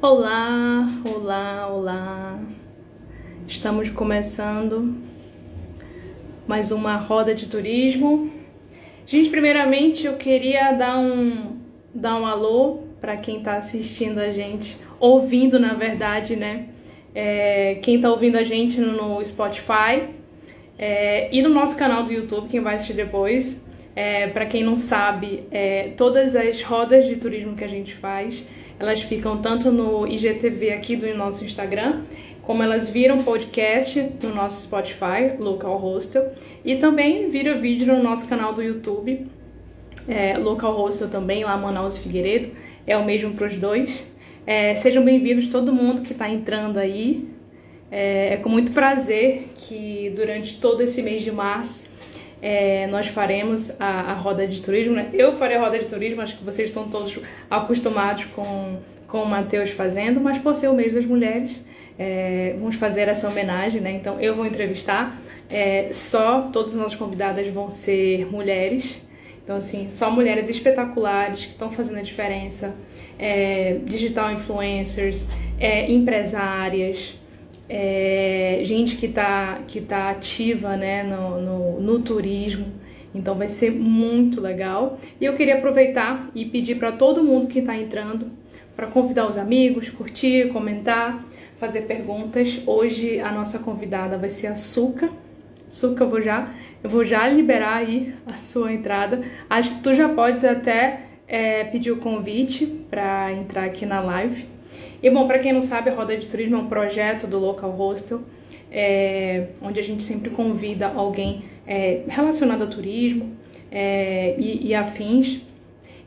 Olá, olá, olá. Estamos começando mais uma roda de turismo. Gente, primeiramente eu queria dar um dar um alô para quem está assistindo a gente, ouvindo na verdade, né? É, quem está ouvindo a gente no Spotify é, e no nosso canal do YouTube, quem vai assistir depois. É, para quem não sabe, é, todas as rodas de turismo que a gente faz elas ficam tanto no IGTV aqui do nosso Instagram, como elas viram podcast no nosso Spotify, Local Hostel, e também viram vídeo no nosso canal do YouTube, é, Local Hostel também, lá Manaus Figueiredo, é o mesmo para os dois. É, sejam bem-vindos todo mundo que está entrando aí. É, é com muito prazer que durante todo esse mês de março é, nós faremos a, a, roda de turismo. Né? Eu farei a roda de turismo, acho que vocês estão todos acostumados com, com o Matheus fazendo, mas por ser o mês das mulheres, é, vamos fazer essa homenagem, né? Então eu vou entrevistar, é, só todos os nossos convidados vão ser mulheres. Então, assim, só mulheres espetaculares que estão fazendo a diferença, é, digital influencers, é, empresárias, é, gente que está que tá ativa né, no, no, no, turismo. Então vai ser muito legal. E eu queria aproveitar e pedir para todo mundo que está entrando para convidar os amigos, curtir, comentar, fazer perguntas. Hoje a nossa convidada vai ser a Suca. Suca, eu vou já, eu vou já liberar aí a sua entrada. Acho que tu já podes até é, pedir o convite para entrar aqui na live. E bom, para quem não sabe, a Roda de Turismo é um projeto do Local Hostel, é, onde a gente sempre convida alguém é, relacionado a turismo é, e, e, afins.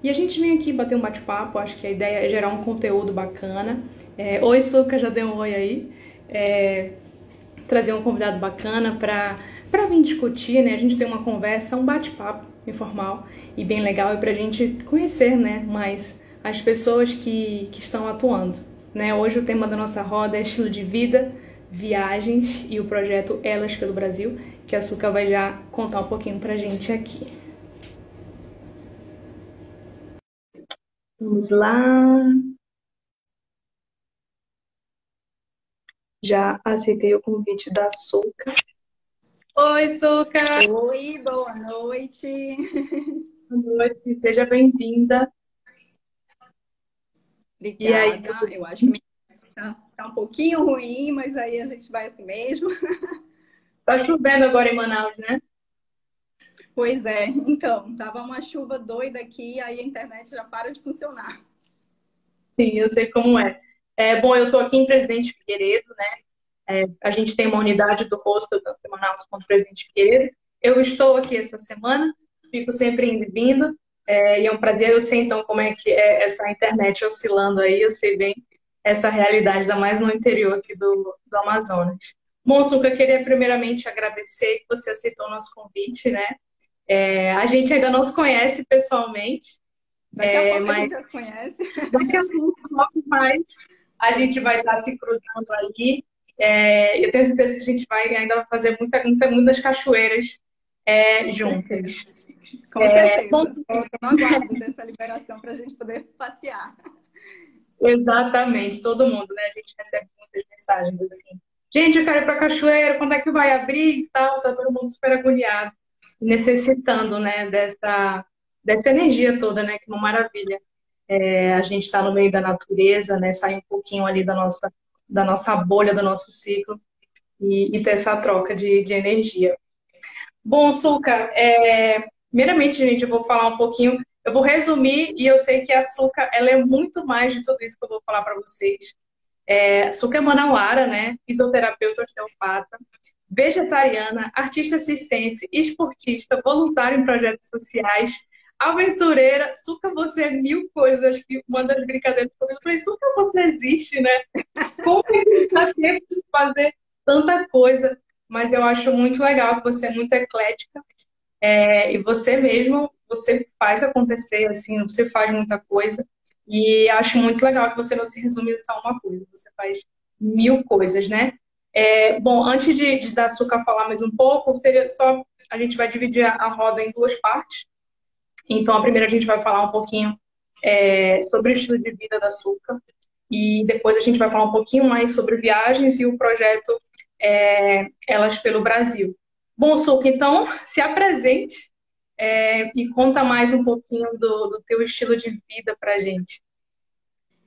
E a gente vem aqui bater um bate-papo, acho que a ideia é gerar um conteúdo bacana. É, oi, Suca, já deu um oi aí. É, trazer um convidado bacana para vir discutir, né? A gente tem uma conversa, um bate-papo informal e bem legal e para a gente conhecer né, mais as pessoas que, que estão atuando. Né? Hoje o tema da nossa roda é estilo de vida, viagens e o projeto Elas pelo Brasil, que a Suca vai já contar um pouquinho pra gente aqui. Vamos lá. Já aceitei o convite da Suca. Oi, Suca! Oi, boa noite! Boa noite, seja bem-vinda. Obrigada. E aí, tudo... Eu acho que está tá um pouquinho ruim, mas aí a gente vai assim mesmo. Tá chovendo agora em Manaus, né? Pois é. Então, tava uma chuva doida aqui, aí a internet já para de funcionar. Sim, eu sei como é. é bom, eu estou aqui em Presidente Figueiredo, né? É, a gente tem uma unidade do hostel, tanto em Manaus quanto Presidente Figueiredo. Eu estou aqui essa semana, fico sempre indo e vindo. É, e é um prazer, eu sei então como é que é essa internet oscilando aí, eu sei bem essa realidade, ainda mais no interior aqui do, do Amazonas. Bom, Suca, queria primeiramente agradecer que você aceitou o nosso convite, né? É, a gente ainda não se conhece pessoalmente. Daqui a é, pouco mas... a gente já conhece. Daqui a pouco, logo mais, a gente vai estar se cruzando ali. É, eu tenho certeza que a gente vai ainda fazer muita, muita, muitas cachoeiras é, juntas. Com é, certeza. Bom... Eu não aguardo dessa liberação para a gente poder passear. Exatamente, todo mundo, né? A gente recebe muitas mensagens assim. Gente, eu quero ir para cachoeira, quando é que vai abrir e tal? Tá todo mundo super agoniado, necessitando, né, dessa, dessa energia toda, né? Que é uma maravilha. É, a gente está no meio da natureza, né? Sair um pouquinho ali da nossa, da nossa bolha, do nosso ciclo e, e ter essa troca de, de energia. Bom, Suca, é, Primeiramente, gente, eu vou falar um pouquinho, eu vou resumir e eu sei que a Açúcar, ela é muito mais de tudo isso que eu vou falar para vocês. É, Açúcar é manauara, né? Fisioterapeuta osteopata, vegetariana, artista circense, esportista, voluntária em projetos sociais, aventureira. Suca, você é mil coisas. que uma das brincadeiras que eu falei, Suca, você existe, né? Como é que dá tempo de fazer tanta coisa? Mas eu acho muito legal que você é muito eclética é, e você mesmo, você faz acontecer, assim, você faz muita coisa. E acho muito legal que você não se resume a só uma coisa, você faz mil coisas, né? É, bom, antes de, de dar açúcar falar mais um pouco, seria só a gente vai dividir a roda em duas partes. Então, a primeira a gente vai falar um pouquinho é, sobre o estilo de vida da açúcar. e depois a gente vai falar um pouquinho mais sobre viagens e o projeto é, Elas pelo Brasil. Bom, Suca, então se apresente é, e conta mais um pouquinho do, do teu estilo de vida para gente.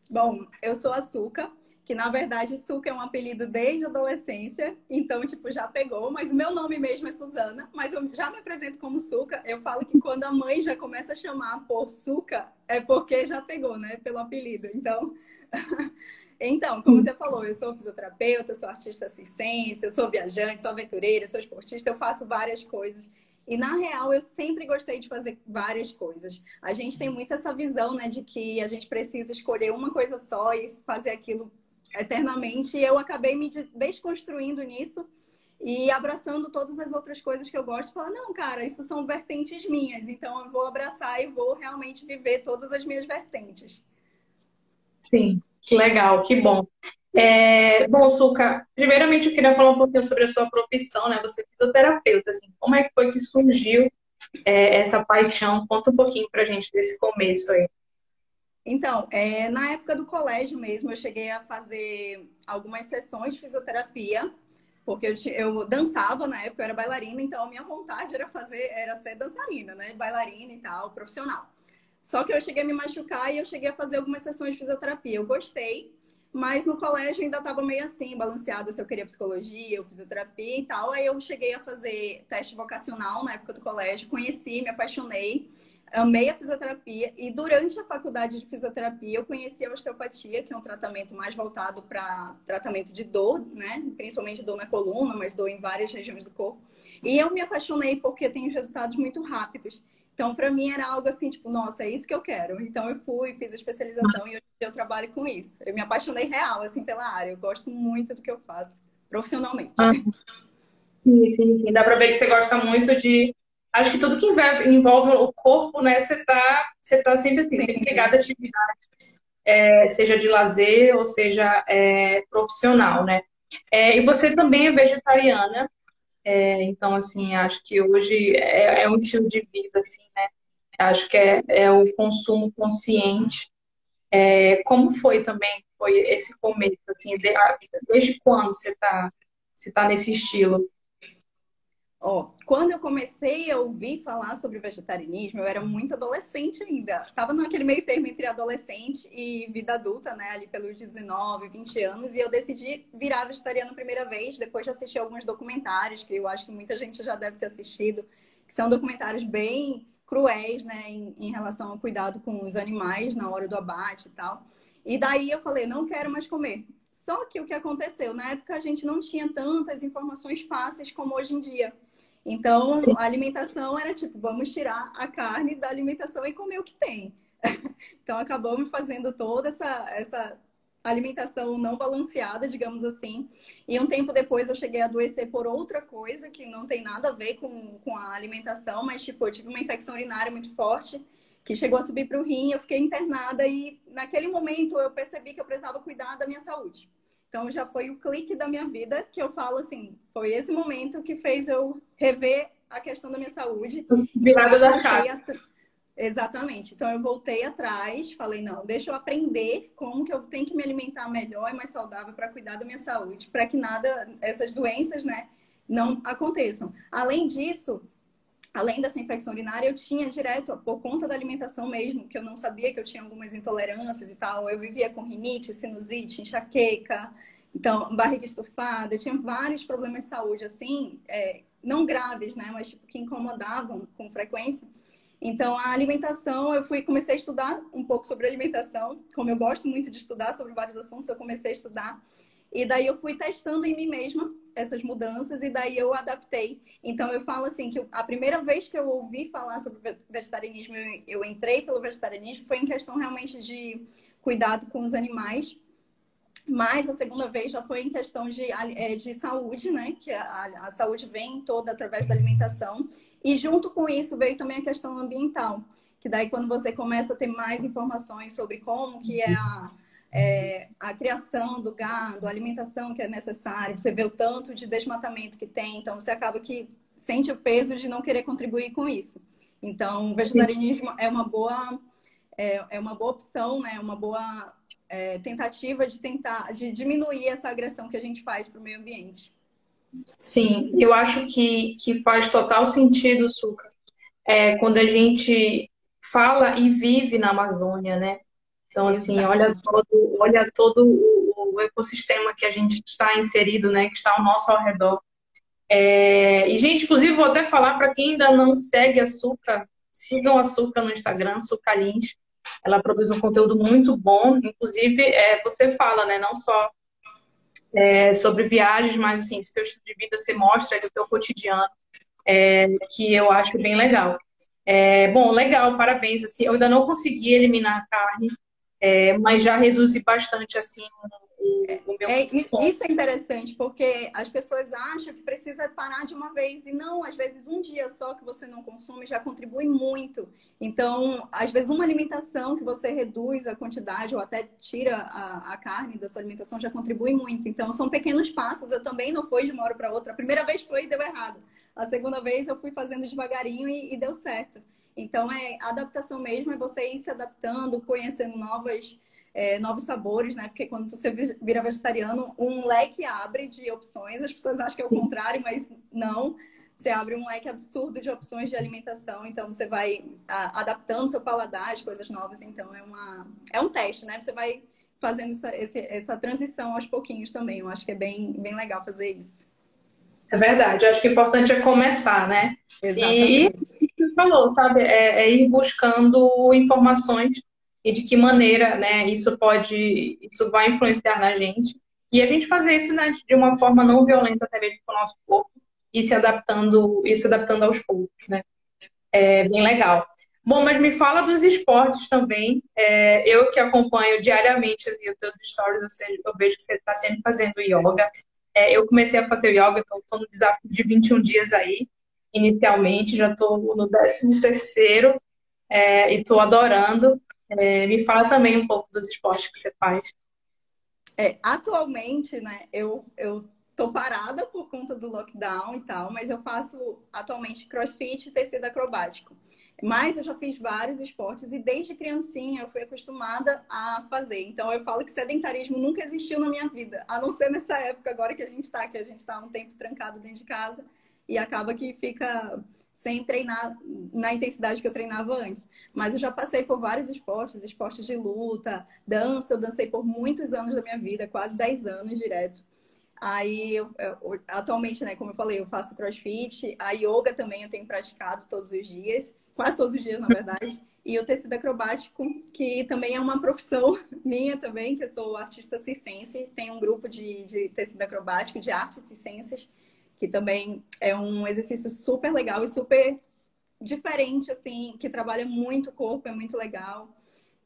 Bom, eu sou a Suca, que na verdade Suca é um apelido desde a adolescência, então, tipo, já pegou, mas o meu nome mesmo é Suzana, mas eu já me apresento como Suca. Eu falo que quando a mãe já começa a chamar por Suca, é porque já pegou, né, pelo apelido. Então, então, como você falou, eu sou fisioterapeuta, sou artista circense, eu sou viajante, sou aventureira, sou esportista, eu faço várias coisas. E na real, eu sempre gostei de fazer várias coisas. A gente tem muito essa visão, né, de que a gente precisa escolher uma coisa só e fazer aquilo eternamente. E eu acabei me desconstruindo nisso e abraçando todas as outras coisas que eu gosto. Falar, não, cara, isso são vertentes minhas. Então eu vou abraçar e vou realmente viver todas as minhas vertentes. Sim, que legal, que bom. É, bom, Suca, primeiramente eu queria falar um pouquinho sobre a sua profissão, né? Você é fisioterapeuta, assim, como é que foi que surgiu é, essa paixão? Conta um pouquinho pra gente desse começo aí. Então, é, na época do colégio mesmo, eu cheguei a fazer algumas sessões de fisioterapia, porque eu, eu dançava na época, eu era bailarina, então a minha vontade era fazer, era ser dançarina, né? Bailarina e tal, profissional. Só que eu cheguei a me machucar e eu cheguei a fazer algumas sessões de fisioterapia. Eu gostei, mas no colégio ainda estava meio assim, balanceada se eu queria psicologia ou fisioterapia e tal. Aí eu cheguei a fazer teste vocacional na época do colégio, conheci, me apaixonei, amei a fisioterapia. E durante a faculdade de fisioterapia, eu conheci a osteopatia, que é um tratamento mais voltado para tratamento de dor, né? Principalmente dor na coluna, mas dor em várias regiões do corpo. E eu me apaixonei porque tem resultados muito rápidos. Então, para mim era algo assim, tipo, nossa, é isso que eu quero. Então, eu fui, fiz a especialização e hoje eu trabalho com isso. Eu me apaixonei real, assim, pela área. Eu gosto muito do que eu faço, profissionalmente. Ah, sim, sim, sim. Dá para ver que você gosta muito de. Acho que tudo que envolve o corpo, né, você tá, você tá sempre assim, sim. sempre ligado à atividade. É, seja de lazer ou seja é, profissional, né? É, e você também é vegetariana. É, então, assim, acho que hoje é, é, um estilo de vida, assim, né? Acho que é, é o consumo consciente. É, como foi também, foi esse começo, assim, de, desde quando você está você tá nesse estilo? Ó, quando eu comecei a ouvir falar sobre vegetarianismo, eu era muito adolescente ainda. Estava naquele meio termo entre adolescente e vida adulta, né? Ali pelos 19, 20 anos. E eu decidi virar vegetariana a primeira vez, depois de assistir alguns documentários, que eu acho que muita gente já deve ter assistido, que são documentários bem cruéis, né? Em, em relação ao cuidado com os animais na hora do abate e tal. E daí eu falei, não quero mais comer. Só que o que aconteceu? Na época a gente não tinha tantas informações fáceis como hoje em dia. Então, Sim. a alimentação era tipo, vamos tirar a carne da alimentação e comer o que tem. então, acabamos fazendo toda essa, essa alimentação não balanceada, digamos assim. E um tempo depois eu cheguei a adoecer por outra coisa que não tem nada a ver com, com a alimentação, mas tipo, eu tive uma infecção urinária muito forte que chegou a subir para o rim, eu fiquei internada e naquele momento eu percebi que eu precisava cuidar da minha saúde. Então já foi o clique da minha vida que eu falo assim, foi esse momento que fez eu rever a questão da minha saúde. Virada da chave. Exatamente. Então eu voltei atrás, falei, não, deixa eu aprender como que eu tenho que me alimentar melhor e mais saudável para cuidar da minha saúde, para que nada, essas doenças, né, não aconteçam. Além disso, além dessa infecção urinária, eu tinha direto, por conta da alimentação mesmo, que eu não sabia que eu tinha algumas intolerâncias e tal. Eu vivia com rinite, sinusite, enxaqueca, então, barriga estufada. Eu tinha vários problemas de saúde, assim, é, não graves, né? Mas, tipo, que incomodavam com frequência. Então, a alimentação, eu fui comecei a estudar um pouco sobre alimentação. Como eu gosto muito de estudar sobre vários assuntos, eu comecei a estudar. E daí eu fui testando em mim mesma essas mudanças e daí eu adaptei. Então eu falo assim que a primeira vez que eu ouvi falar sobre vegetarianismo, eu entrei pelo vegetarianismo foi em questão realmente de cuidado com os animais. Mas a segunda vez já foi em questão de, é, de saúde, né? Que a, a saúde vem toda através da alimentação. E junto com isso veio também a questão ambiental. Que daí quando você começa a ter mais informações sobre como que é a é, a criação do gado, a alimentação que é necessária, você vê o tanto de desmatamento que tem, então você acaba que sente o peso de não querer contribuir com isso. Então, o vegetarianismo é uma boa é, é uma boa opção, né? Uma boa é, tentativa de tentar de diminuir essa agressão que a gente faz para o meio ambiente. Sim, eu acho que, que faz total sentido, Suca, é, quando a gente fala e vive na Amazônia, né? Então, assim, olha todo, olha todo o, o, ecossistema que a gente está inserido, né? Que está ao nosso ao redor. É, e, gente, inclusive, vou até falar para quem ainda não segue a Suca, sigam a Suca no Instagram, Sucalins. Ela produz um conteúdo muito bom. Inclusive, é, você fala, né? Não só é, sobre viagens, mas assim, esse teu estilo de vida você mostra do teu cotidiano, é, que eu acho bem legal. É, bom, legal, parabéns. Assim, eu ainda não consegui eliminar a carne, é, mas já reduzi bastante assim o meu é, Isso é interessante, porque as pessoas acham que precisa parar de uma vez. E não, às vezes um dia só que você não consome já contribui muito. Então, às vezes uma alimentação que você reduz a quantidade ou até tira a, a carne da sua alimentação já contribui muito. Então, são pequenos passos. Eu também não fui de uma hora para outra. A primeira vez foi e deu errado. A segunda vez eu fui fazendo devagarinho e, e deu certo. Então, é adaptação mesmo, é você ir se adaptando, conhecendo novas é, novos sabores, né? Porque quando você vira vegetariano, um leque abre de opções. As pessoas acham que é o contrário, mas não. Você abre um leque absurdo de opções de alimentação, então você vai a, adaptando seu paladar de coisas novas. Então é, uma, é um teste, né? Você vai fazendo essa, esse, essa transição aos pouquinhos também. Eu acho que é bem, bem legal fazer isso. É verdade, eu acho que o importante é começar, né? Exatamente. E falou, sabe, é, é ir buscando informações e de que maneira né, isso pode, isso vai influenciar na gente. E a gente fazer isso né, de uma forma não violenta até mesmo com o nosso corpo e se adaptando, e se adaptando aos poucos, né? É bem legal. Bom, mas me fala dos esportes também. É, eu que acompanho diariamente ali, os teus stories, ou seja, eu vejo que você está sempre fazendo yoga. É, eu comecei a fazer yoga, estou no desafio de 21 dias aí, inicialmente, já estou no 13 terceiro é, e estou adorando. É, me fala também um pouco dos esportes que você faz. É, atualmente, né, eu, eu tô parada por conta do lockdown e tal, mas eu faço atualmente crossfit e tecido acrobático. Mas eu já fiz vários esportes e desde criancinha eu fui acostumada a fazer. Então eu falo que sedentarismo nunca existiu na minha vida, a não ser nessa época agora que a gente está, que a gente está um tempo trancado dentro de casa e acaba que fica sem treinar na intensidade que eu treinava antes. Mas eu já passei por vários esportes, esportes de luta, dança, eu dancei por muitos anos da minha vida, quase 10 anos direto. Aí, eu, eu, atualmente, né, como eu falei, eu faço crossfit, a yoga também eu tenho praticado todos os dias, quase todos os dias, na verdade, e o tecido acrobático, que também é uma profissão minha também, que eu sou artista circense, tenho um grupo de, de tecido acrobático, de artes circenses, que também é um exercício super legal e super diferente, assim, que trabalha muito o corpo, é muito legal.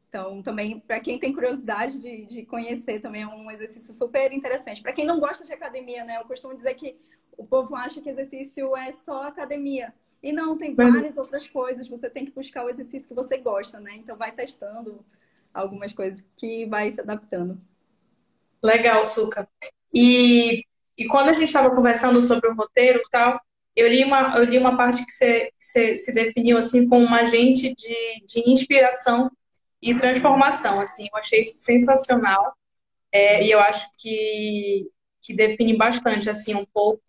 Então, também, para quem tem curiosidade de, de conhecer, também é um exercício super interessante. Para quem não gosta de academia, né? Eu costumo dizer que o povo acha que exercício é só academia. E não, tem várias outras coisas. Você tem que buscar o exercício que você gosta, né? Então, vai testando algumas coisas que vai se adaptando. Legal, Suca. E e quando a gente estava conversando sobre o roteiro e tal, eu li uma, eu li uma parte que você, se definiu assim como um agente de, de inspiração e transformação. Assim, eu achei isso sensacional é, e eu acho que, que define bastante assim um pouco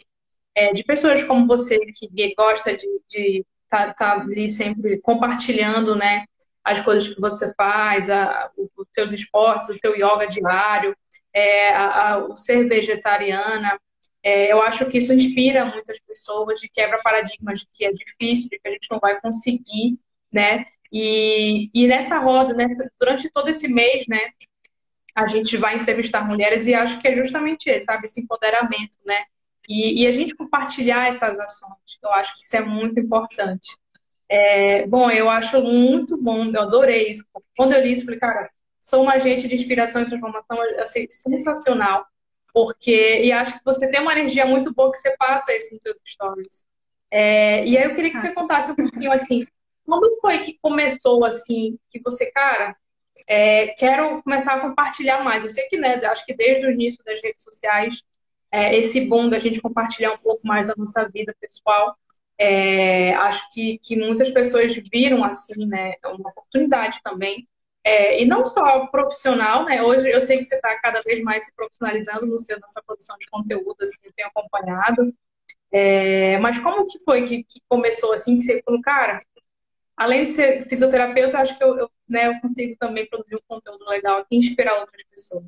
é, de pessoas como você que gosta de estar tá, tá ali sempre compartilhando, né, as coisas que você faz, a, os teus esportes, o teu yoga diário, é, a, a, o ser vegetariana. É, eu acho que isso inspira muitas pessoas, de quebra paradigmas de que é difícil, de que a gente não vai conseguir, né? E, e nessa roda, nessa, durante todo esse mês, né, a gente vai entrevistar mulheres e acho que é justamente isso, sabe? Esse empoderamento, né? E, e a gente compartilhar essas ações. Eu acho que isso é muito importante. É, bom, eu acho muito bom, eu adorei isso. Quando eu li isso, falei, cara, sou uma agente de inspiração e transformação, eu achei sensacional, porque, e acho que você tem uma energia muito boa que você passa isso nos seus stories. É, e aí eu queria que você contasse um pouquinho, assim, como foi que começou, assim, que você, cara, é, quero começar a compartilhar mais. Eu sei que, né, acho que desde o início das redes sociais, é, esse boom da gente compartilhar um pouco mais da nossa vida pessoal, é, acho que, que muitas pessoas viram, assim, né, uma oportunidade também É, e não só profissional, né? Hoje eu sei que você está cada vez mais se profissionalizando no seu, na sua produção de conteúdo, assim, eu tenho acompanhado. É, mas como que foi que, que, começou assim, que você falou, cara, além de ser fisioterapeuta, acho que eu, eu, né, eu consigo também produzir um conteúdo legal aqui e inspirar outras pessoas.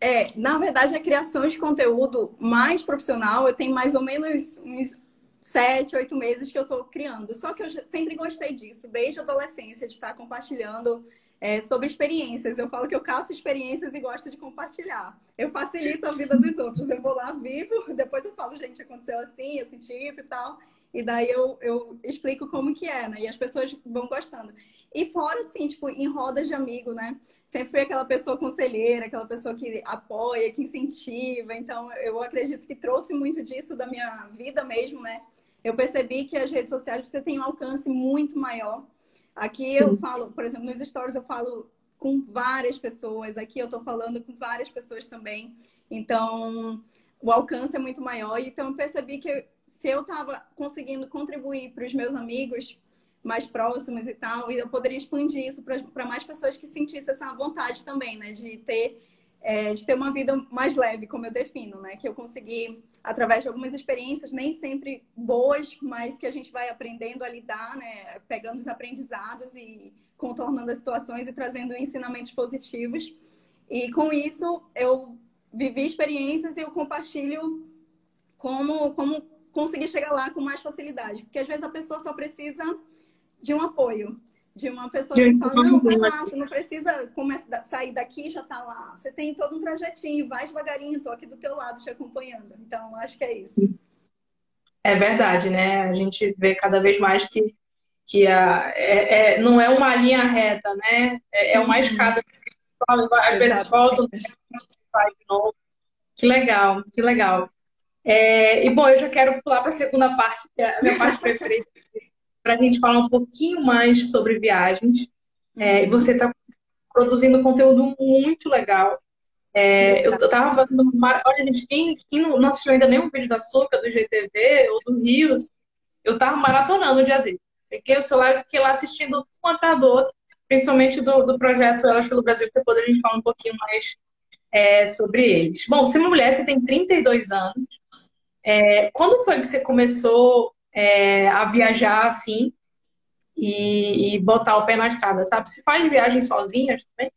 É, na verdade, a criação de conteúdo mais profissional, eu tenho mais ou menos uns sete, oito meses que eu estou criando. Só que eu sempre gostei disso, desde a adolescência, de estar compartilhando é, sobre experiências. Eu falo que eu caço experiências e gosto de compartilhar. Eu facilito a vida dos outros. Eu vou lá, vivo, depois eu falo, gente, aconteceu assim, eu senti isso e tal. E daí eu, eu explico como que é, né? E as pessoas vão gostando. E fora, assim, tipo, em rodas de amigo, né? Sempre fui aquela pessoa conselheira, aquela pessoa que apoia, que incentiva. Então, eu acredito que trouxe muito disso da minha vida mesmo, né? Eu percebi que as redes sociais você tem um alcance muito maior. Aqui Sim. eu falo, por exemplo, nos stories eu falo com várias pessoas, aqui eu tô falando com várias pessoas também. Então, o alcance é muito maior. Então, eu percebi que se eu estava conseguindo contribuir para os meus amigos mais próximos e tal, eu poderia expandir isso para mais pessoas que sentissem essa vontade também, né? De ter, é, de ter uma vida mais leve, como eu defino, né? Que eu consegui, através de algumas experiências, nem sempre boas, mas que a gente vai aprendendo a lidar, né? Pegando os aprendizados e contornando as situações e trazendo ensinamentos positivos. E com isso, eu vivi experiências e eu compartilho como, como conseguir chegar lá com mais facilidade. Porque às vezes a pessoa só precisa de um apoio. De uma pessoa que fala, não, vai lá, você não precisa começar, sair daqui e já tá lá. Você tem todo um trajetinho, vai devagarinho, tô aqui do teu lado te acompanhando. Então, acho que é isso. É verdade, né? A gente vê cada vez mais que, que a, é, é não é uma linha reta, né? É, é uma uhum. escada. Às vezes volta, vai de novo. Que legal, que legal. É, e bom, eu já quero pular para a segunda parte, que é a minha parte preferida, para a gente falar um pouquinho mais sobre viagens. É, e você está produzindo conteúdo muito legal. É, eu estava vendo, olha, gente, quem, quem não assistiu ainda nenhum vídeo da Suca, do GTV ou do Rios, eu estava maratonando o dia dele. Peguei o celular e fiquei lá assistindo um atrás do outro, principalmente do, do projeto Elas pelo Brasil, que depois a gente fala um pouquinho mais é, sobre eles. Bom, se uma mulher, você tem 32 anos, é, quando foi que você começou é, a viajar assim e, e, botar o pé na estrada, sabe? Se faz viagem sozinha também?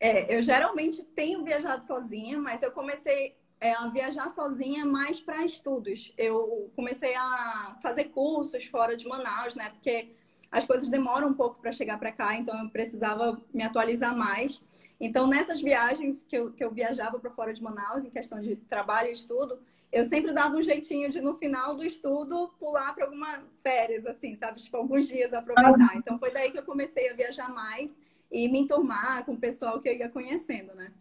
É, eu geralmente tenho viajado sozinha, mas eu comecei é, a viajar sozinha mais para estudos. Eu comecei a fazer cursos fora de Manaus, né? Porque as coisas demoram um pouco para chegar para cá, então eu precisava me atualizar mais. Então, nessas viagens que eu, que eu viajava para fora de Manaus, em questão de trabalho e estudo, eu sempre dava um jeitinho de, no final do estudo, pular para alguma férias, assim, sabe? Tipo, alguns dias aproveitar. Então, foi daí que eu comecei a viajar mais e me enturmar com o pessoal que eu ia conhecendo, né?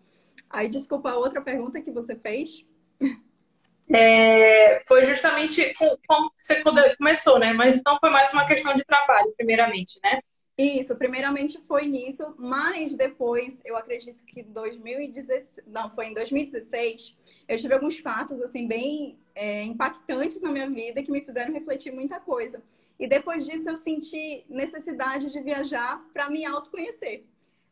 Aí, desculpa, a outra pergunta que você fez. É, foi justamente como você começou, né? Mas então foi mais uma questão de trabalho, primeiramente, né? Isso, primeiramente foi nisso, mas depois, eu acredito que 2016, não, foi em 2016, eu tive alguns fatos, assim, bem é, impactantes na minha vida que me fizeram refletir muita coisa. E depois disso eu senti necessidade de viajar para me autoconhecer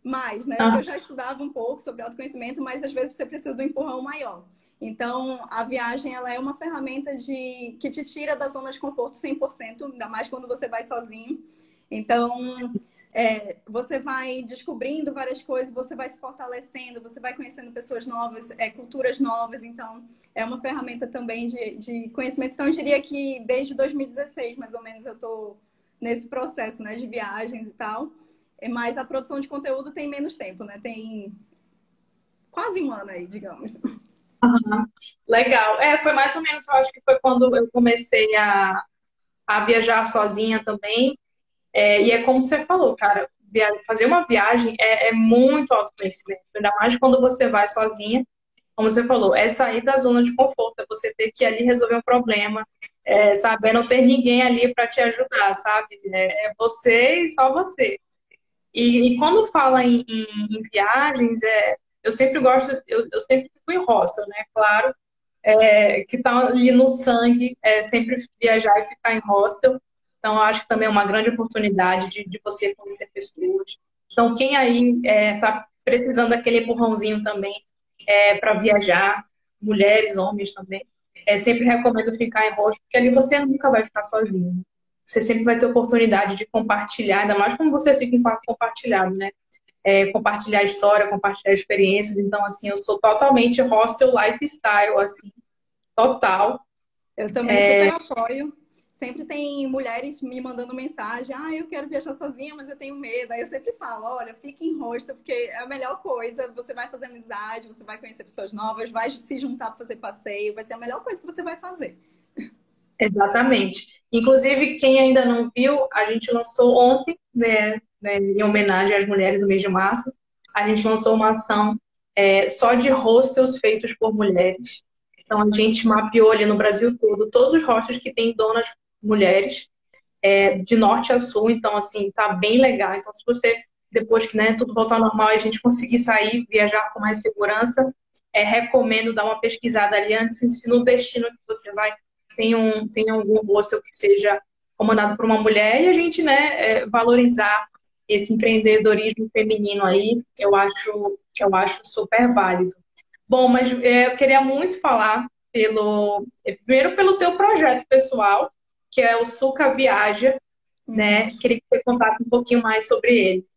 mais, né? Ah. Eu já estudava um pouco sobre autoconhecimento, mas às vezes você precisa do empurrão maior. Então, a viagem ela é uma ferramenta de que te tira da zona de conforto 100%, ainda mais quando você vai sozinho. Então, é, você vai descobrindo várias coisas, você vai se fortalecendo, você vai conhecendo pessoas novas, é, culturas novas. Então, é uma ferramenta também de, de conhecimento. Então, eu diria que desde 2016, mais ou menos, eu estou nesse processo né, de viagens e tal. É, mas a produção de conteúdo tem menos tempo, né? Tem quase um ano aí, digamos. Uhum. Legal. É, foi mais ou menos, eu acho que foi quando eu comecei a, a viajar sozinha também. É, e é como você falou, cara, fazer uma viagem é, é, muito autoconhecimento, ainda mais quando você vai sozinha. Como você falou, é sair da zona de conforto, é você ter que ali resolver um problema, é, sabe? É não ter ninguém ali para te ajudar, sabe? É, é, você e só você. E, e quando fala em, em, em, viagens, é, eu sempre gosto, eu, eu sempre fico em hostel, né? Claro, é, que tá ali no sangue, é sempre viajar e ficar em hostel. Então, eu acho que também é uma grande oportunidade de, de você conhecer pessoas, Então, quem aí está é, tá precisando daquele empurrãozinho também é, para viajar, mulheres, homens também, é, sempre recomendo ficar em rosto, porque ali você nunca vai ficar sozinho. Você sempre vai ter oportunidade de compartilhar, ainda mais como você fica em quarto compartilhado, né? É, compartilhar história, compartilhar experiências. Então, assim, eu sou totalmente hostel lifestyle, assim, total. Eu também é... super apoio sempre tem mulheres me mandando mensagem, ah, eu quero viajar sozinha, mas eu tenho medo. Aí eu sempre falo, olha, fique em rosto, porque é a melhor coisa, você vai fazer amizade, você vai conhecer pessoas novas, vai se juntar para fazer passeio, vai ser a melhor coisa que você vai fazer. Exatamente. Inclusive, quem ainda não viu, a gente lançou ontem, né, né em homenagem às mulheres do mês de março, a gente lançou uma ação é, só de hostels feitos por mulheres. Então, a gente mapeou ali no Brasil todo todos os hostels que têm donas mulheres, é, de norte a sul, então, assim, tá bem legal. Então, se você, depois que né, tudo voltar ao normal e a gente conseguir sair, viajar com mais segurança, é, recomendo dar uma pesquisada ali antes, se no destino que você vai tem, um, tem algum hostel que seja comandado por uma mulher e a gente, né, é, valorizar esse empreendedorismo feminino aí, eu acho, eu acho super válido. Bom, mas é, eu queria muito falar pelo, primeiro pelo teu projeto pessoal, que é o Suca Viaja, né? Uhum. Queria que você contasse um pouquinho mais sobre ele.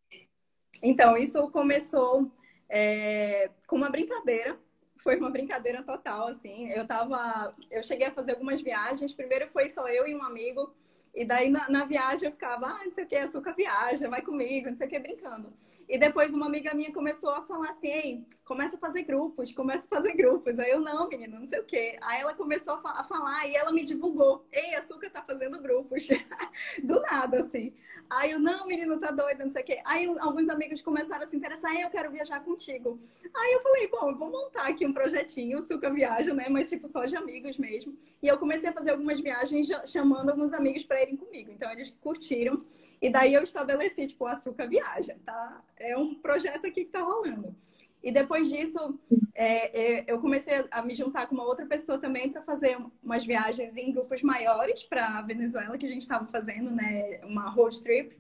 Então, isso começou é, com uma brincadeira. Foi uma brincadeira total, assim. Eu tava... Eu cheguei a fazer algumas viagens. Primeiro foi só eu e um amigo. E daí, na, na viagem, eu ficava... Ah, não sei o que, açúcar viaja, vai comigo, não sei o que, brincando. E depois uma amiga minha começou a falar assim, ei, começa a fazer grupos, começa a fazer grupos. Aí eu, não, menina, não sei o quê. Aí ela começou a falar e ela me divulgou. Ei, Açúcar tá fazendo grupos. Do nada, assim. Aí eu, não, menino, tá doida, não sei o quê. Aí alguns amigos começaram a se interessar, eu quero viajar contigo. Aí eu falei, bom, eu vou montar aqui um projetinho, Suca Viaja, né? Mas tipo, só de amigos mesmo. E eu comecei a fazer algumas viagens chamando alguns amigos para irem comigo. Então eles curtiram. E daí eu estabeleci, tipo, o Açúcar Viaja, tá? É um projeto aqui que tá rolando. E depois disso, é, é eu comecei a me juntar com uma outra pessoa também para fazer umas viagens em grupos maiores para a Venezuela, que a gente estava fazendo, né? Uma road trip,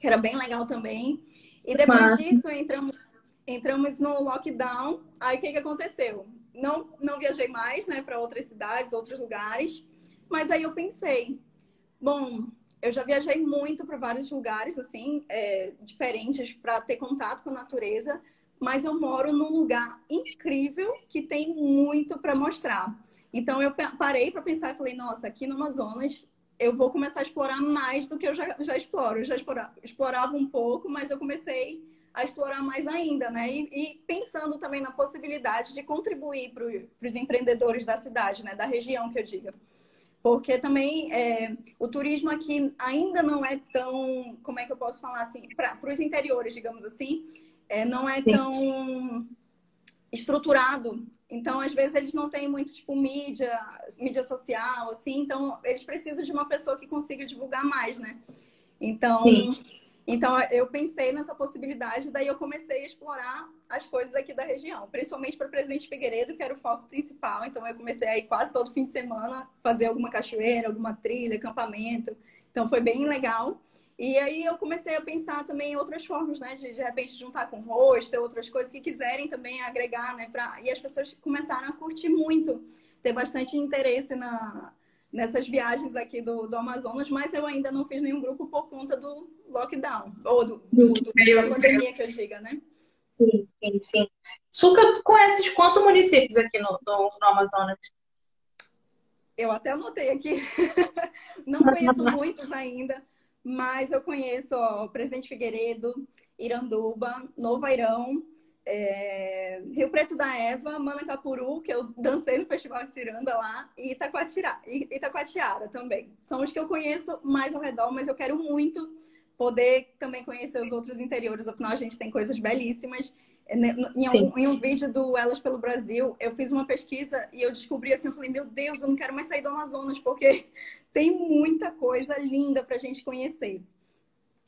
que era bem legal também. E depois disso, entramos, entramos no lockdown. Aí o que, que aconteceu? Não, não viajei mais, né, para outras cidades, outros lugares. Mas aí eu pensei, bom, eu já viajei muito para vários lugares, assim, é, diferentes, para ter contato com a natureza, mas eu moro num lugar incrível que tem muito para mostrar. Então eu parei para pensar e falei, nossa, aqui no Amazonas eu vou começar a explorar mais do que eu já, já exploro. Eu já explorava, explorava um pouco, mas eu comecei a explorar mais ainda, né? E, e pensando também na possibilidade de contribuir para os empreendedores da cidade, né? Da região que eu diga porque também é, o turismo aqui ainda não é tão, como é que eu posso falar assim, para os interiores, digamos assim, é, não é tão estruturado. Então, às vezes, eles não têm muito, tipo, mídia, mídia social, assim, então eles precisam de uma pessoa que consiga divulgar mais, né? Então, Sim. Então, eu pensei nessa possibilidade, daí eu comecei a explorar as coisas aqui da região, principalmente para Presidente Figueiredo, que era o foco principal. Então, eu comecei aí quase todo fim de semana fazer alguma cachoeira, alguma trilha, acampamento. Então, foi bem legal. E aí eu comecei a pensar também em outras formas, né? De, de repente juntar com rosto, outras coisas que quiserem também agregar, né? Pra... E as pessoas começaram a curtir muito, ter bastante interesse na, nessas viagens aqui do, do Amazonas, mas eu ainda não fiz nenhum grupo por conta do lockdown, ou do, do, do da pandemia que eu diga, né? Sim, sim, sim. Suca, tu conheces quantos municípios aqui no, no, no Amazonas? Eu até anotei aqui. não conheço muitos ainda, mas eu conheço ó, Presidente Figueiredo, Iranduba, Novo Airão, é, Rio Preto da Eva, Manacapuru, que eu dancei no Festival de Ciranda lá, e Itacoatiara, Itacoatiara também. São os que eu conheço mais ao redor, mas eu quero muito poder também conhecer os outros interiores, afinal a gente tem coisas belíssimas. É, né, em um, em um, vídeo do Elas pelo Brasil, eu fiz uma pesquisa e eu descobri assim, eu falei, meu Deus, eu não quero mais sair do Amazonas, porque tem muita coisa linda para a gente conhecer.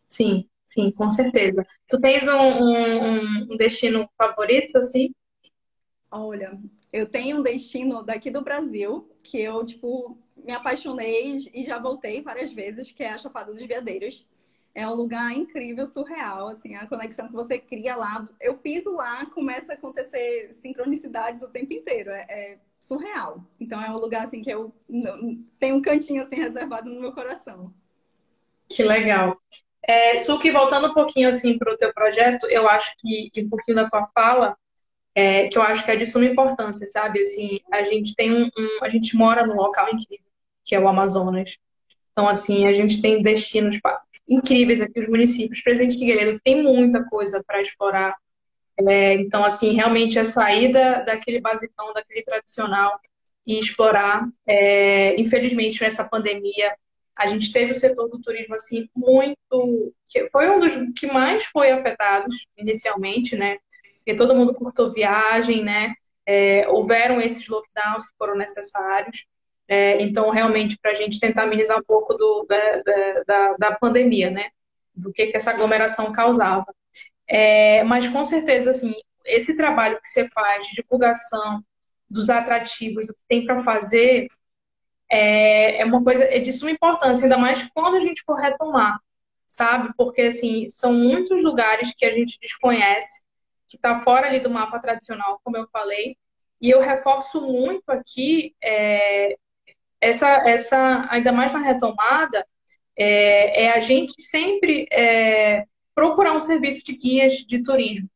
Sim, Sim, com certeza. Tu tens um, um, um destino favorito, assim? Olha, eu tenho um destino daqui do Brasil que eu, tipo, me apaixonei e já voltei várias vezes, que é a Chapada dos Veadeiros. é um lugar incrível, surreal, assim, a conexão que você cria lá. Eu piso lá, começa a acontecer sincronicidades o tempo inteiro. É, é surreal. Então é um lugar assim que eu tenho um cantinho assim reservado no meu coração. Que legal. É, Suki, voltando um pouquinho assim para o teu projeto, eu acho que um pouquinho da tua fala, é, que eu acho que é de suma importância, sabe? Assim, a gente tem um, um, a gente mora num local incrível, que é o Amazonas. Então, assim, a gente tem destinos incríveis aqui, os municípios. Presidente Figueiredo tem muita coisa para explorar. É, então, assim, realmente a saída daquele basicão, daquele tradicional e explorar. É, infelizmente, nessa pandemia, a gente teve o setor do turismo, assim, muito... que foi um dos que mais foi afetados inicialmente, né? porque todo mundo curtou viagem, né? É, houveram esses lockdowns que foram necessários. É, então, realmente, para a gente tentar amenizar um pouco do, da, da, da, pandemia, né? Do que, que essa aglomeração causava. É, mas, com certeza, assim, esse trabalho que você faz de divulgação dos atrativos, do que tem para fazer, é, é uma coisa é de suma importância, ainda mais quando a gente for retomar, sabe? Porque, assim, são muitos lugares que a gente desconhece que está fora ali do mapa tradicional, como eu falei. E eu reforço muito aqui é, essa, essa, ainda mais na retomada, é, é a gente sempre é, procurar um serviço de guias de turismo.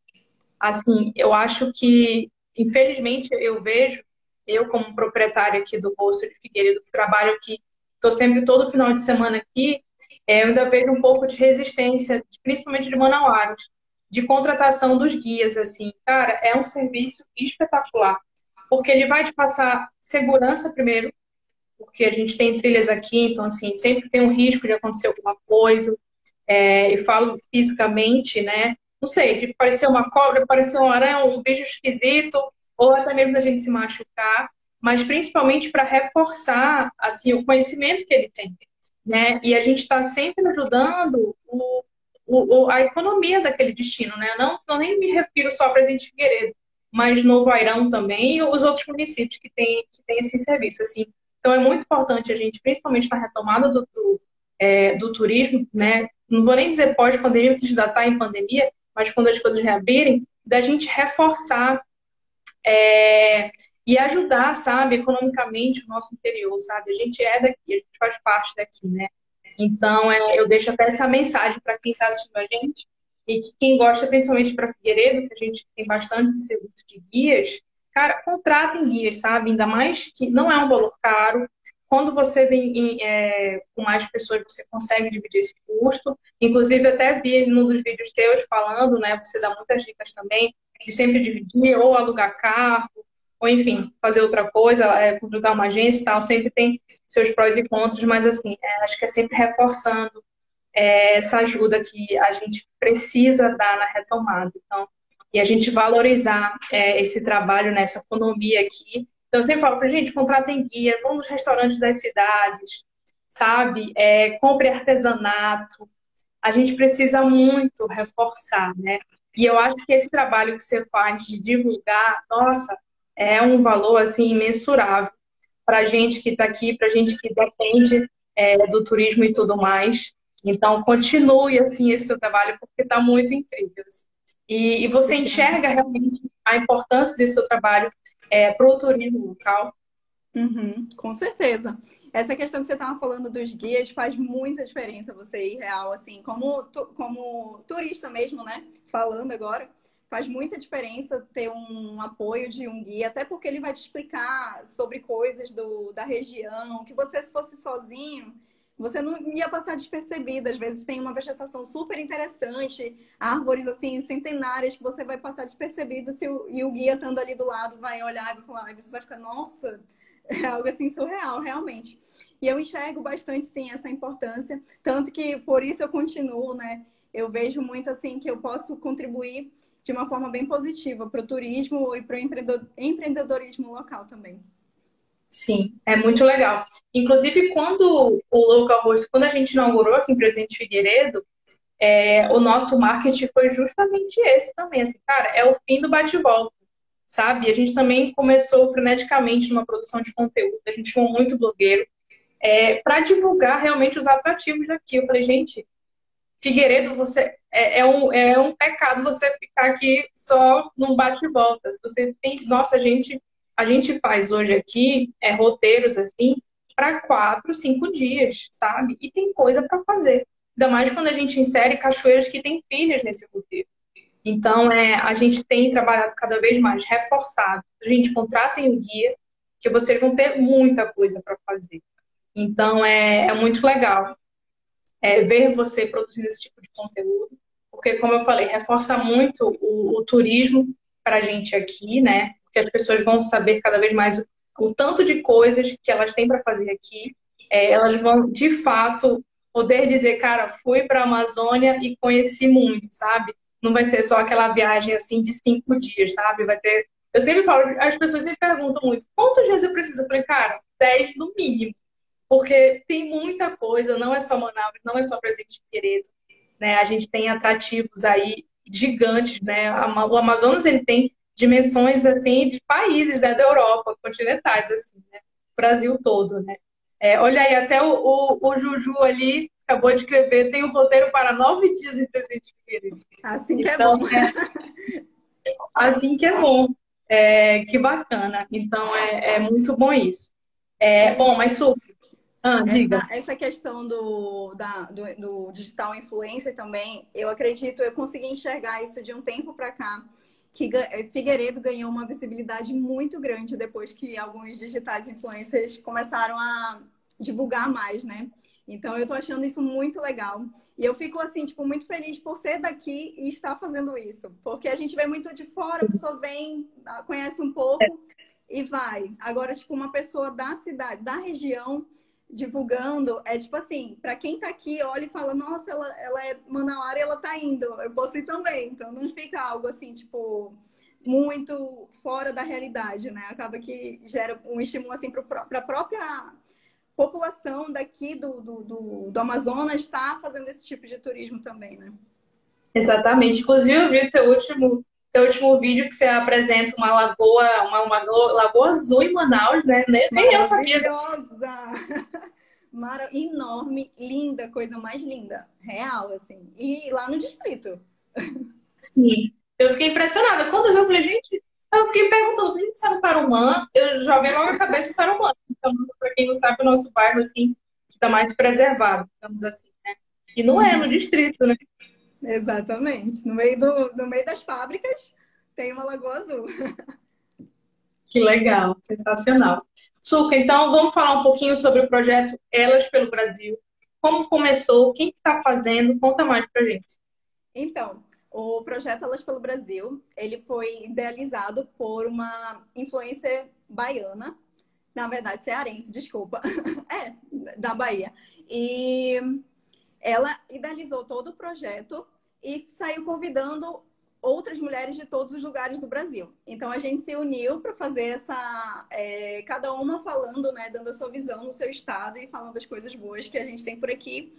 Assim, eu acho que, infelizmente, eu vejo, eu como proprietária aqui do Bolso de Figueiredo, que trabalho aqui, estou sempre todo final de semana aqui, é, eu ainda vejo um pouco de resistência, principalmente de manauaros de contratação dos guias, assim, cara, é um serviço espetacular, porque ele vai te passar segurança primeiro, porque a gente tem trilhas aqui, então, assim, sempre tem um risco de acontecer alguma coisa, é, e falo fisicamente, né, não sei, de parecer uma cobra, parecer um aranha, um bicho esquisito, ou até mesmo da gente se machucar, mas principalmente para reforçar, assim, o conhecimento que ele tem, né, e a gente está sempre ajudando o o, a economia daquele destino, né? Não, não nem me refiro só a Presidente Figueiredo, mas Novo Airão também e os outros municípios que têm, que têm esse serviço, assim. Então é muito importante a gente, principalmente na retomada do, do, é, do turismo, né? Não vou nem dizer pós-pandemia, porque ainda está em pandemia, mas quando as coisas reabrirem, da gente reforçar é, e ajudar, sabe, economicamente o nosso interior, sabe? A gente é daqui, a gente faz parte daqui, né? Então, é, eu deixo até essa mensagem para quem está assistindo a gente e que quem gosta, principalmente para Figueiredo, que a gente tem bastante serviço de guias, cara, contratem guias, sabe? Ainda mais que não é um valor caro. Quando você vem em, é, com mais pessoas, você consegue dividir esse custo. Inclusive, até vi num dos vídeos teus falando, né? Você dá muitas dicas também de sempre dividir ou alugar carro, ou enfim, fazer outra coisa, é, contratar uma agência e tal. Sempre tem seus prós e contras, mas assim, é, acho que é sempre reforçando é, essa ajuda que a gente precisa dar na retomada. Então, e a gente valorizar é, esse trabalho nessa economia aqui. Então, eu sempre falo para gente, contratem guia, vão nos restaurantes das cidades, sabe? É, compre artesanato. A gente precisa muito reforçar, né? E eu acho que esse trabalho que você faz de divulgar, nossa, é um valor assim imensurável para a gente que está aqui, para gente que depende é, do turismo e tudo mais. Então, continue assim esse seu trabalho, porque está muito incrível. E, e, você enxerga realmente a importância desse seu trabalho é, para o turismo local? Uhum, com certeza. Essa questão que você estava falando dos guias faz muita diferença você ir real, assim, como, como turista mesmo, né? Falando agora faz muita diferença ter um apoio de um guia, até porque ele vai te explicar sobre coisas do, da região, que você se fosse sozinho, você não ia passar despercebido. Às vezes tem uma vegetação super interessante, árvores assim centenárias que você vai passar despercebido se o, e o guia estando ali do lado vai olhar e vai falar, e você vai ficar, nossa, é algo assim surreal, realmente. E eu enxergo bastante sim essa importância, tanto que por isso eu continuo, né? Eu vejo muito assim que eu posso contribuir de uma forma bem positiva para o turismo e para o empreendedorismo local também. Sim, é muito legal. Inclusive, quando o Local Host, quando a gente inaugurou aqui em Presidente Figueiredo, é, o nosso marketing foi justamente esse também. Assim, cara, é o fim do bate-volta, sabe? A gente também começou freneticamente numa produção de conteúdo. A gente chamou muito blogueiro é, para divulgar realmente os atrativos daqui. Eu falei, gente, Figueiredo, você é, é, um, é um pecado você ficar aqui só num bate-volta. Você tem, nossa, a gente, a gente faz hoje aqui é, roteiros assim para quatro, cinco dias, sabe? E tem coisa para fazer. Ainda mais quando a gente insere cachoeiras que têm trilhas nesse roteiro. Então, é, a gente tem trabalhado cada vez mais reforçado. A gente contratem o guia, que vocês vão ter muita coisa para fazer. Então, é, é muito legal é, ver você produzindo esse tipo de conteúdo, porque, como eu falei, reforça muito o, o turismo para a gente aqui, né? Porque as pessoas vão saber cada vez mais o, o tanto de coisas que elas têm para fazer aqui. É, elas vão, de fato, poder dizer, cara, fui para a Amazônia e conheci muito, sabe? Não vai ser só aquela viagem assim de cinco dias, sabe? Vai ter. Eu sempre falo, as pessoas sempre perguntam muito, quantos dias eu preciso? Eu falei, cara, dez no mínimo porque tem muita coisa, não é só Manaus, não é só Presidente Figueiredo, né? A gente tem atrativos aí gigantes, né? O Amazonas ele tem dimensões assim de países né, da Europa, continentais assim, né? Brasil todo, né? É, olha aí, até o, o, o, Juju ali acabou de escrever, tem um roteiro para nove dias em Presidente Figueiredo. Assim que é então, é bom. É, assim que é bom. É, que bacana. Então é, é muito bom isso. É, bom, mas super. Ah, diga. Essa, essa questão do, da, do, do, digital influencer também, eu acredito, eu consegui enxergar isso de um tempo para cá, que Figueiredo ganhou uma visibilidade muito grande depois que alguns digitais influencers começaram a divulgar mais, né? Então eu tô achando isso muito legal. E eu fico assim, tipo, muito feliz por ser daqui e estar fazendo isso. Porque a gente vê muito de fora, a pessoa vem, conhece um pouco e vai. Agora, tipo, uma pessoa da cidade, da região, divulgando, é tipo assim, para quem tá aqui, olha e fala, nossa, ela, ela é Manauara e ela tá indo, eu posso ir também. Então não fica algo assim, tipo, muito fora da realidade, né? Acaba que gera um estímulo assim para a própria população daqui do, do, do, do Amazonas estar tá fazendo esse tipo de turismo também, né? Exatamente. Inclusive, eu vi teu último, teu último vídeo que você apresenta uma lagoa, uma, uma lagoa azul em Manaus, né? Nem eu sabia. Mara... Enorme, linda, coisa mais linda. Real, assim. E lá no distrito. Sim. Eu fiquei impressionada. Quando eu vi, eu falei, gente, eu fiquei perguntando, gente, se é no Tarumã? Eu joguei logo a cabeça do Tarumã. Então, para quem não sabe, o nosso bairro, assim, está mais preservado, digamos assim, né? E não é no distrito, né? Exatamente. No meio, do, no meio das fábricas tem uma lagoa azul. Que legal, sensacional. Suca, então vamos falar um pouquinho sobre o projeto Elas pelo Brasil. Como começou? Quem está tá fazendo? Conta mais pra gente. Então, o projeto Elas pelo Brasil, ele foi idealizado por uma influencer baiana, na verdade cearense, desculpa, é, da Bahia. E ela idealizou todo o projeto e saiu convidando outras mulheres de todos os lugares do Brasil. Então a gente se uniu para fazer essa, é, cada uma falando, né, dando a sua visão no seu estado e falando das coisas boas que a gente tem por aqui,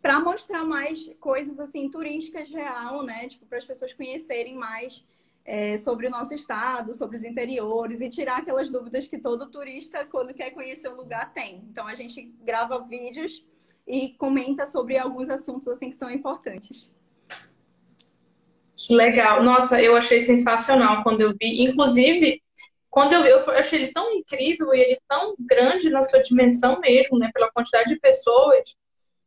para mostrar mais coisas assim turísticas real, né, tipo para as pessoas conhecerem mais é, sobre o nosso estado, sobre os interiores e tirar aquelas dúvidas que todo turista quando quer conhecer um lugar tem. Então a gente grava vídeos e comenta sobre alguns assuntos assim que são importantes. Que legal. Nossa, eu achei sensacional quando eu vi. Inclusive, quando eu vi, eu achei ele tão incrível e ele tão grande na sua dimensão mesmo, né? Pela quantidade de pessoas,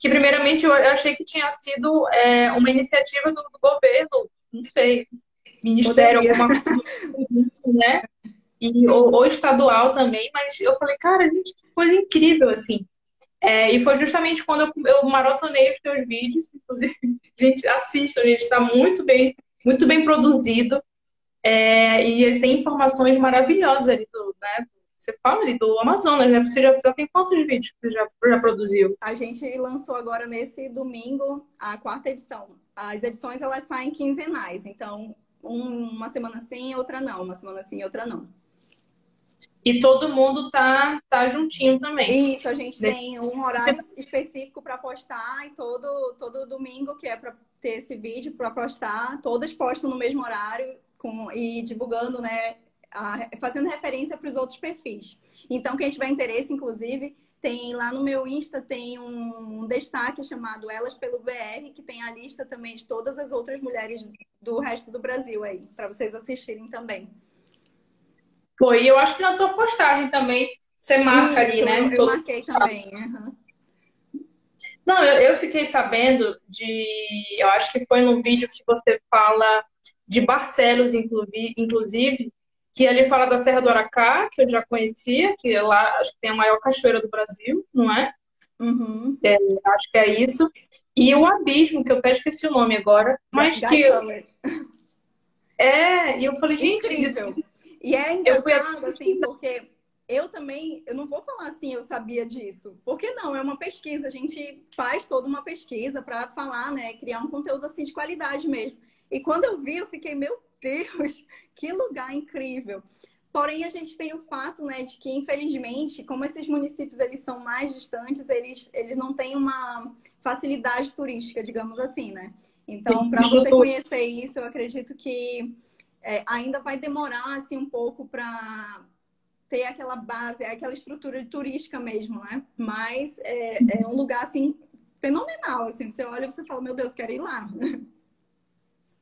que primeiramente eu achei que tinha sido é, uma iniciativa do, do, governo, não sei, ministério, Poderia. alguma coisa, né? E, ou, ou, estadual também, mas eu falei, cara, gente, que coisa incrível, assim. É, e foi justamente quando eu, eu maratonei os teus vídeos, inclusive, gente, assistam, gente, está muito bem, muito bem produzido. É, e ele tem informações maravilhosas ali do, né? Você fala ali do Amazonas, né? Você já, já tem quantos vídeos que você já, já produziu? A gente lançou agora nesse domingo a quarta edição. As edições elas saem quinzenais, então um, uma semana sim, outra não, uma semana sim, outra não. E todo mundo tá, tá juntinho também. Isso, a gente tem um horário específico para postar e todo, todo domingo, que é para ter esse vídeo para postar, todas postam no mesmo horário com, e divulgando, né? A, fazendo referência para os outros perfis. Então, quem tiver interesse, inclusive, Tem lá no meu Insta tem um destaque chamado Elas pelo BR, que tem a lista também de todas as outras mulheres do resto do Brasil aí, para vocês assistirem também. Foi, eu acho que na tua postagem também você marca Isso, ali, né? Eu, eu marquei também. Uhum. Não, eu, eu fiquei sabendo de. Eu acho que foi no vídeo que você fala de Barcelos, inclusive, que ele fala da Serra do Aracá, que eu já conhecia, que é lá acho que tem a maior cachoeira do Brasil, não é? Uhum. é acho que é isso. E o Abismo, que eu até esqueci o nome agora, mas que. Eu... É, e eu falei, gente. Incrível. E é engraçado, fui... assim, porque eu também, eu não vou falar assim, eu sabia disso. Porque não, é uma pesquisa, a gente faz toda uma pesquisa para falar, né, criar um conteúdo assim de qualidade mesmo. E quando eu vi, eu fiquei, meu Deus, que lugar incrível. Porém, a gente tem o fato, né, de que infelizmente, como esses municípios eles são mais distantes, eles, eles não têm uma facilidade turística, digamos assim, né? Então, para você conhecer isso, eu acredito que é, ainda vai demorar assim um pouco para ter aquela base, aquela estrutura turística mesmo, né? Mas é, é, um lugar assim fenomenal, assim. Você olha e você fala, meu Deus, quero ir lá.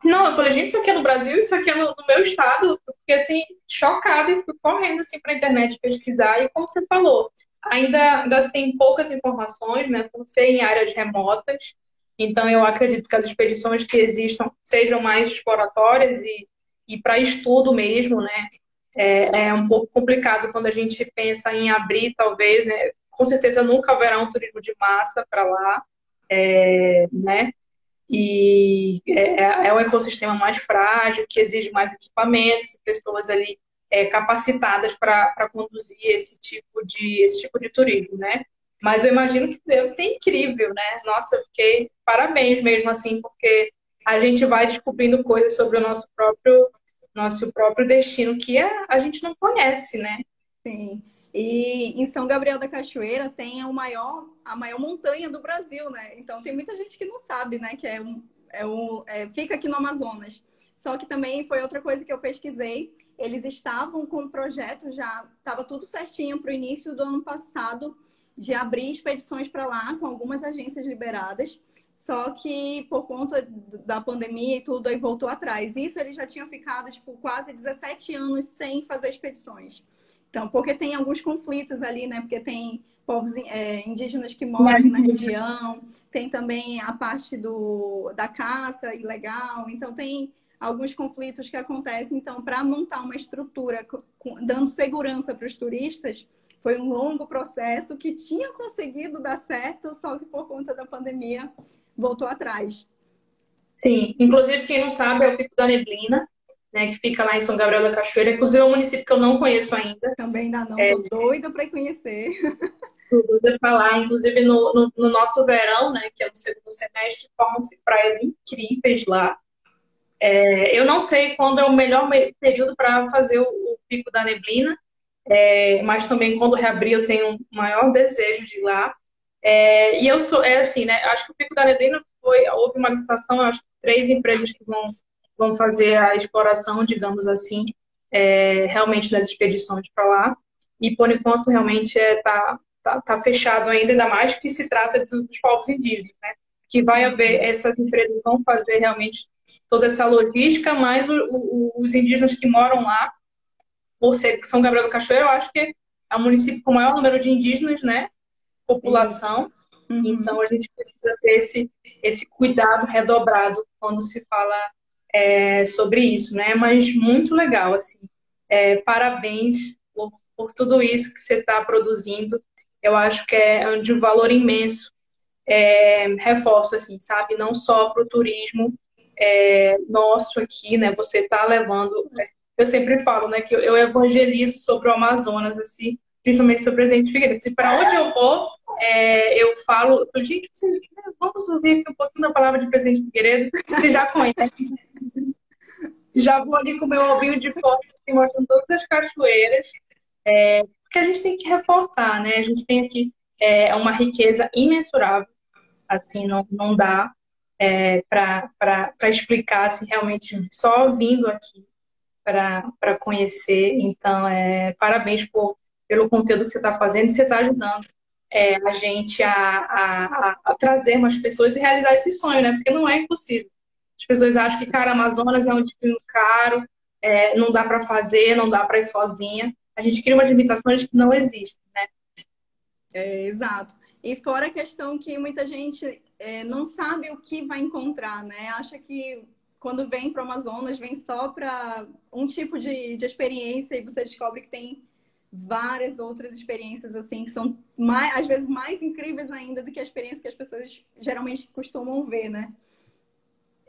Não, eu falei, gente, isso aqui é no Brasil, isso aqui é no, no meu estado. Eu fiquei assim, chocada e fui correndo assim para a internet pesquisar. E como você falou, ainda, ainda tem poucas informações, né? Por ser em áreas remotas. Então, eu acredito que as expedições que existam sejam mais exploratórias e e para estudo mesmo, né? É, é, um pouco complicado quando a gente pensa em abrir, talvez, né? Com certeza nunca haverá um turismo de massa para lá, é, né? E é, é, ecossistema mais frágil, que exige mais equipamentos, pessoas ali é, capacitadas para conduzir esse tipo de esse tipo de turismo, né? Mas eu imagino que deve ser incrível, né? Nossa, eu fiquei parabéns mesmo assim, porque a gente vai descobrindo coisas sobre o nosso próprio nosso próprio destino, que é, a gente não conhece, né? Sim. E em São Gabriel da Cachoeira tem o maior, a maior montanha do Brasil, né? Então tem muita gente que não sabe, né? Que é um, é um, é, fica aqui no Amazonas. Só que também foi outra coisa que eu pesquisei. Eles estavam com o projeto já, estava tudo certinho para o início do ano passado de abrir expedições para lá com algumas agências liberadas. Só que por conta da pandemia e tudo, aí voltou atrás. Isso ele já tinha ficado, tipo, quase 17 anos sem fazer expedições. Então, porque tem alguns conflitos ali, né? Porque tem povos é, indígenas que moram ali na região, tem também a parte do, da caça ilegal, então tem alguns conflitos que acontecem. Então, para montar uma estrutura dando segurança para os turistas, foi um longo processo que tinha conseguido dar certo, só que por conta da pandemia voltou atrás. Sim, inclusive quem não sabe é o Pico da Neblina, né, que fica lá em São Gabriel da Cachoeira. Inclusive é um município que eu não conheço ainda. Também ainda não, é, tô doida para conhecer. Tô doida para falar. Inclusive no, no, no, nosso verão, né, que é o segundo semestre, formam-se praias incríveis lá. É, eu não sei quando é o melhor período para fazer o, o, Pico da Neblina, é, mas também quando reabrir eu tenho um maior desejo de ir lá. É, e eu sou, é assim, né? Acho que o Pico da Neblina foi, houve uma licitação, acho que três empresas que vão, vão fazer a exploração, digamos assim, é, realmente das expedições para lá. E por enquanto realmente está é, tá, tá, tá, fechado ainda, ainda mais que se trata dos, dos povos indígenas, né? Que vai haver, essas empresas vão fazer realmente toda essa logística, mas o, o, os indígenas que moram lá, por ser São Gabriel do Cachoeiro, eu acho que é o município com o maior número de indígenas, né? população. Uhum. Então, a gente precisa ter esse, esse cuidado redobrado quando se fala é, sobre isso, né? Mas muito legal, assim. É, parabéns por, por, tudo isso que você está produzindo. Eu acho que é de um valor imenso. É, reforço, assim, sabe? Não só para o turismo é, nosso aqui, né? Você está levando... Né? Eu sempre falo, né? Que eu evangelizo sobre o Amazonas, assim, principalmente sobre o presidente Figueiredo. Se para onde eu vou, é, eu falo, gente, vocês, vamos ouvir aqui um pouquinho da palavra de presidente Figueiredo, você já conhece. Já vou ali com meu ovinho de foto, assim, mostrando todas as cachoeiras, é, porque a gente tem que reforçar, né? A gente tem aqui é, uma riqueza imensurável, assim, não, não dá é, para explicar, assim, realmente só vindo aqui para conhecer. Então, é, parabéns por, pelo conteúdo que você está fazendo você está ajudando é, a gente a, a, a, trazer mais pessoas e realizar esse sonho, né? Porque não é impossível. As pessoas acham que, cara, Amazonas é um destino caro, é, não dá para fazer, não dá para ir sozinha. A gente cria umas limitações que não existem, né? É, exato. E fora a questão que muita gente é, não sabe o que vai encontrar, né? Acha que quando vem para o Amazonas, vem só para um tipo de, de experiência e você descobre que tem várias outras experiências assim que são mais, às vezes mais incríveis ainda do que a experiência que as pessoas geralmente costumam ver, né?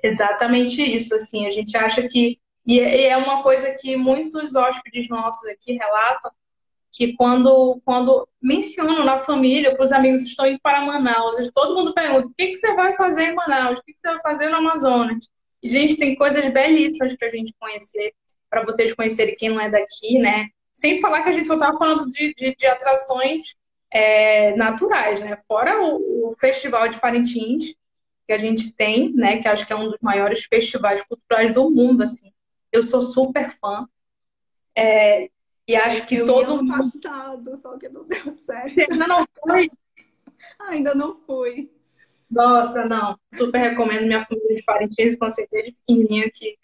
Exatamente isso, assim, a gente acha que e é uma coisa que muitos hóspedes nossos aqui relatam que quando quando mencionam na família para os amigos que estão indo para Manaus, todo mundo pergunta: o que, que você vai fazer em Manaus? O que, que você vai fazer no Amazonas? E, gente, tem coisas belíssimas para a gente conhecer, para vocês conhecerem quem não é daqui, né? Sem falar que a gente só estava falando de, de, de atrações é, naturais, né? Fora o, o, Festival de Parintins, que a gente tem, né? Que acho que é um dos maiores festivais culturais do mundo, assim. Eu sou super fã. É, e acho que eu todo ia mundo. passado, só que não deu certo. Você ainda não foi? ainda não fui. Nossa, não. Super recomendo minha família de Parintins, então assim, desde pequenininha que,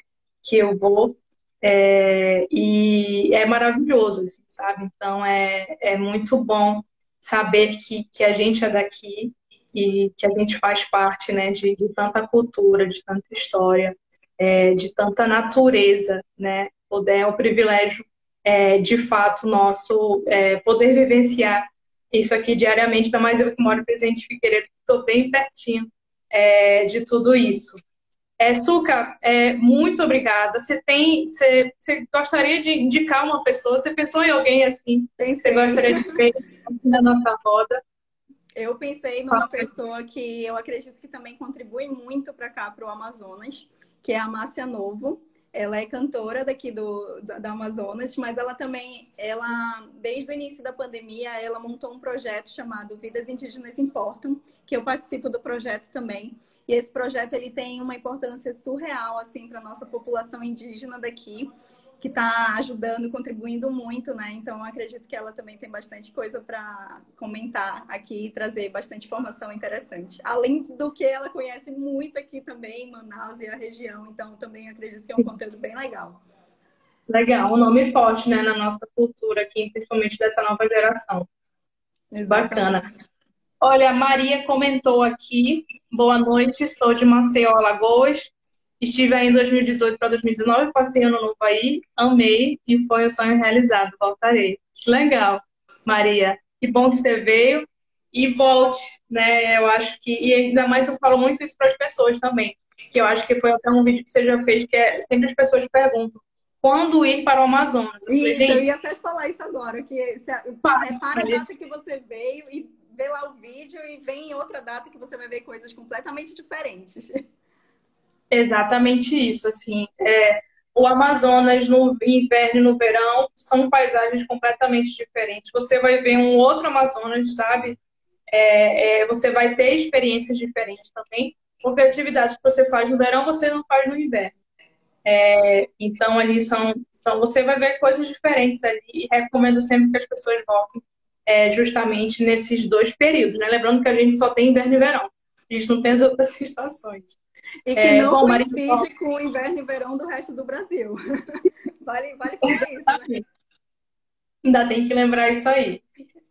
que eu vou. É, e é maravilhoso, assim, sabe? Então é, é muito bom saber que, que a gente é daqui e que a gente faz parte né, de, de tanta cultura, de tanta história, é, de tanta natureza, né? Poder é um privilégio é, de fato nosso é, poder vivenciar isso aqui diariamente, ainda mais eu que moro em Presidente Figueiredo, estou bem pertinho é, de tudo isso. É, Suca, é, muito obrigada. Você tem, você, você, gostaria de indicar uma pessoa? Você pensou em alguém assim? Pensei. Você gostaria de ver na nossa roda? Eu pensei numa pessoa que eu acredito que também contribui muito para cá, para o Amazonas, que é a Márcia Novo. Ela é cantora daqui do, da, da, Amazonas, mas ela também, ela desde o início da pandemia, ela montou um projeto chamado Vidas Indígenas Importam, que eu participo do projeto também. E esse projeto ele tem uma importância surreal assim para nossa população indígena daqui, que está ajudando, contribuindo muito, né? Então acredito que ela também tem bastante coisa para comentar aqui e trazer bastante informação interessante. Além do que ela conhece muito aqui também, Manaus e a região, então também acredito que é um conteúdo bem legal. Legal, um nome forte, né, na nossa cultura aqui, principalmente dessa nova geração. Exatamente. Bacana. Olha, a Maria comentou aqui. Boa noite, estou de Maceió, Alagoas. Estive aí em 2018 para 2019, passei ano novo aí, amei e foi um sonho realizado. Voltarei. Que legal, Maria. Que bom que você veio e volte, né? Eu acho que e ainda mais eu falo muito isso para as pessoas também, que eu acho que foi até um vídeo que você já fez que é sempre as pessoas perguntam quando ir para o Amazonas. Eu, falei, isso, eu ia até falar isso agora, que se, é para a data que você veio e vê lá o vídeo e vem em outra data que você vai ver coisas completamente diferentes. Exatamente isso, assim. É, o Amazonas no inverno e no verão são paisagens completamente diferentes. Você vai ver um outro Amazonas, sabe? É, é, você vai ter experiências diferentes também, porque atividades que você faz no verão você não faz no inverno. É, então ali são, são, você vai ver coisas diferentes ali e recomendo sempre que as pessoas voltem é, justamente nesses dois períodos, né? Lembrando que a gente só tem inverno e verão. A gente não tem as outras estações. E que é, não bom, coincide com o inverno e verão do resto do Brasil. vale, vale por isso, né? Ainda tem que lembrar isso aí.